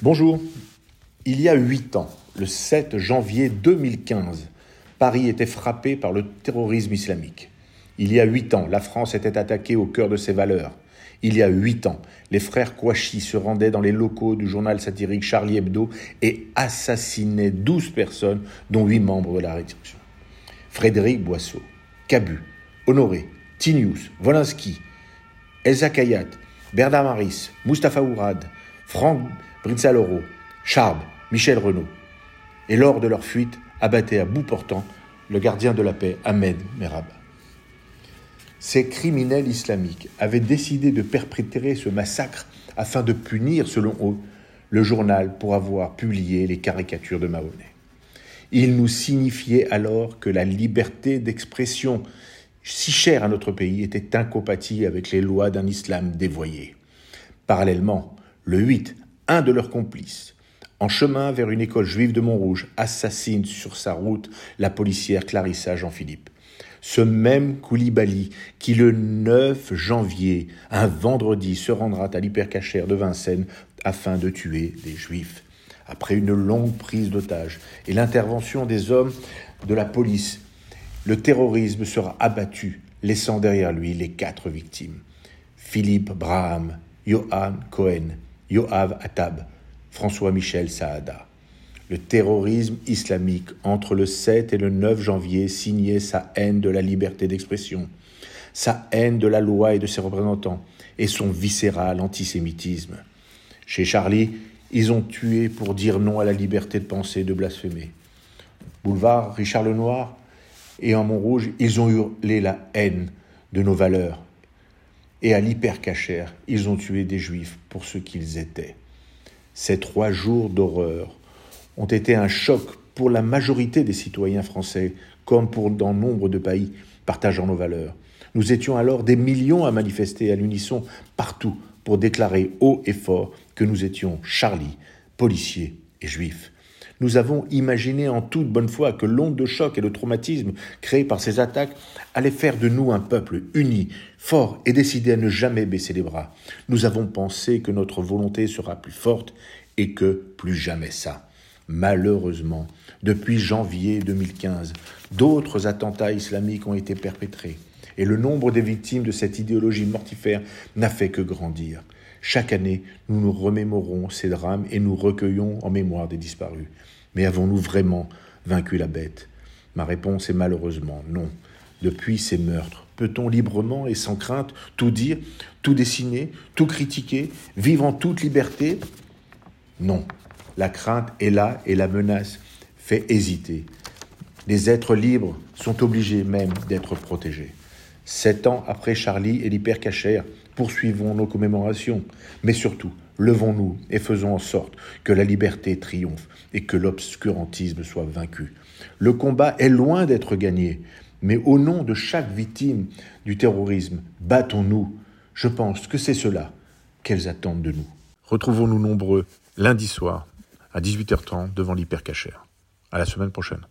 Bonjour. Il y a huit ans, le 7 janvier 2015, Paris était frappé par le terrorisme islamique. Il y a huit ans, la France était attaquée au cœur de ses valeurs. Il y a huit ans, les frères Kouachi se rendaient dans les locaux du journal satirique Charlie Hebdo et assassinaient douze personnes, dont huit membres de la rédaction. Frédéric Boisseau, Cabu, Honoré, Tinius, Wolinski, Elsa Kayat, Bernard Maris, Mustapha Ourad, Franck Brizzaloro, Charb, Michel Renaud. Et lors de leur fuite, abattaient à bout portant le gardien de la paix Ahmed Merab. Ces criminels islamiques avaient décidé de perpétrer ce massacre afin de punir, selon eux, le journal pour avoir publié les caricatures de Mahomet. Ils nous signifiaient alors que la liberté d'expression, si chère à notre pays, était incompatible avec les lois d'un islam dévoyé. Parallèlement, le 8, un de leurs complices, en chemin vers une école juive de Montrouge, assassine sur sa route la policière Clarissa Jean-Philippe. Ce même Koulibaly qui le 9 janvier, un vendredi, se rendra à l'hypercachère de Vincennes afin de tuer des juifs. Après une longue prise d'otage et l'intervention des hommes de la police, le terrorisme sera abattu, laissant derrière lui les quatre victimes. Philippe Braham, Johan Cohen, Yoav Attab, François-Michel Saada. Le terrorisme islamique entre le 7 et le 9 janvier signait sa haine de la liberté d'expression, sa haine de la loi et de ses représentants, et son viscéral antisémitisme. Chez Charlie, ils ont tué pour dire non à la liberté de penser et de blasphémer. Boulevard Richard Lenoir et en Montrouge, ils ont hurlé la haine de nos valeurs. Et à l'hypercachère, ils ont tué des juifs pour ce qu'ils étaient. Ces trois jours d'horreur ont été un choc pour la majorité des citoyens français, comme pour dans nombre de pays partageant nos valeurs. Nous étions alors des millions à manifester à l'unisson partout pour déclarer haut et fort que nous étions Charlie, policiers et juifs. Nous avons imaginé en toute bonne foi que l'onde de choc et le traumatisme créés par ces attaques allaient faire de nous un peuple uni, fort et décidé à ne jamais baisser les bras. Nous avons pensé que notre volonté sera plus forte et que plus jamais ça. Malheureusement, depuis janvier 2015, d'autres attentats islamiques ont été perpétrés et le nombre des victimes de cette idéologie mortifère n'a fait que grandir. Chaque année, nous nous remémorons ces drames et nous recueillons en mémoire des disparus. Mais avons-nous vraiment vaincu la bête? Ma réponse est malheureusement non. Depuis ces meurtres, peut-on librement et sans crainte tout dire, tout dessiner, tout critiquer, vivre en toute liberté? Non. La crainte est là et la menace fait hésiter. Les êtres libres sont obligés même d'être protégés. Sept ans après Charlie et l'hypercachère, poursuivons nos commémorations, mais surtout, levons-nous et faisons en sorte que la liberté triomphe et que l'obscurantisme soit vaincu. Le combat est loin d'être gagné, mais au nom de chaque victime du terrorisme, battons-nous. Je pense que c'est cela qu'elles attendent de nous. Retrouvons-nous nombreux lundi soir à 18h30 devant l'hypercachère. À la semaine prochaine.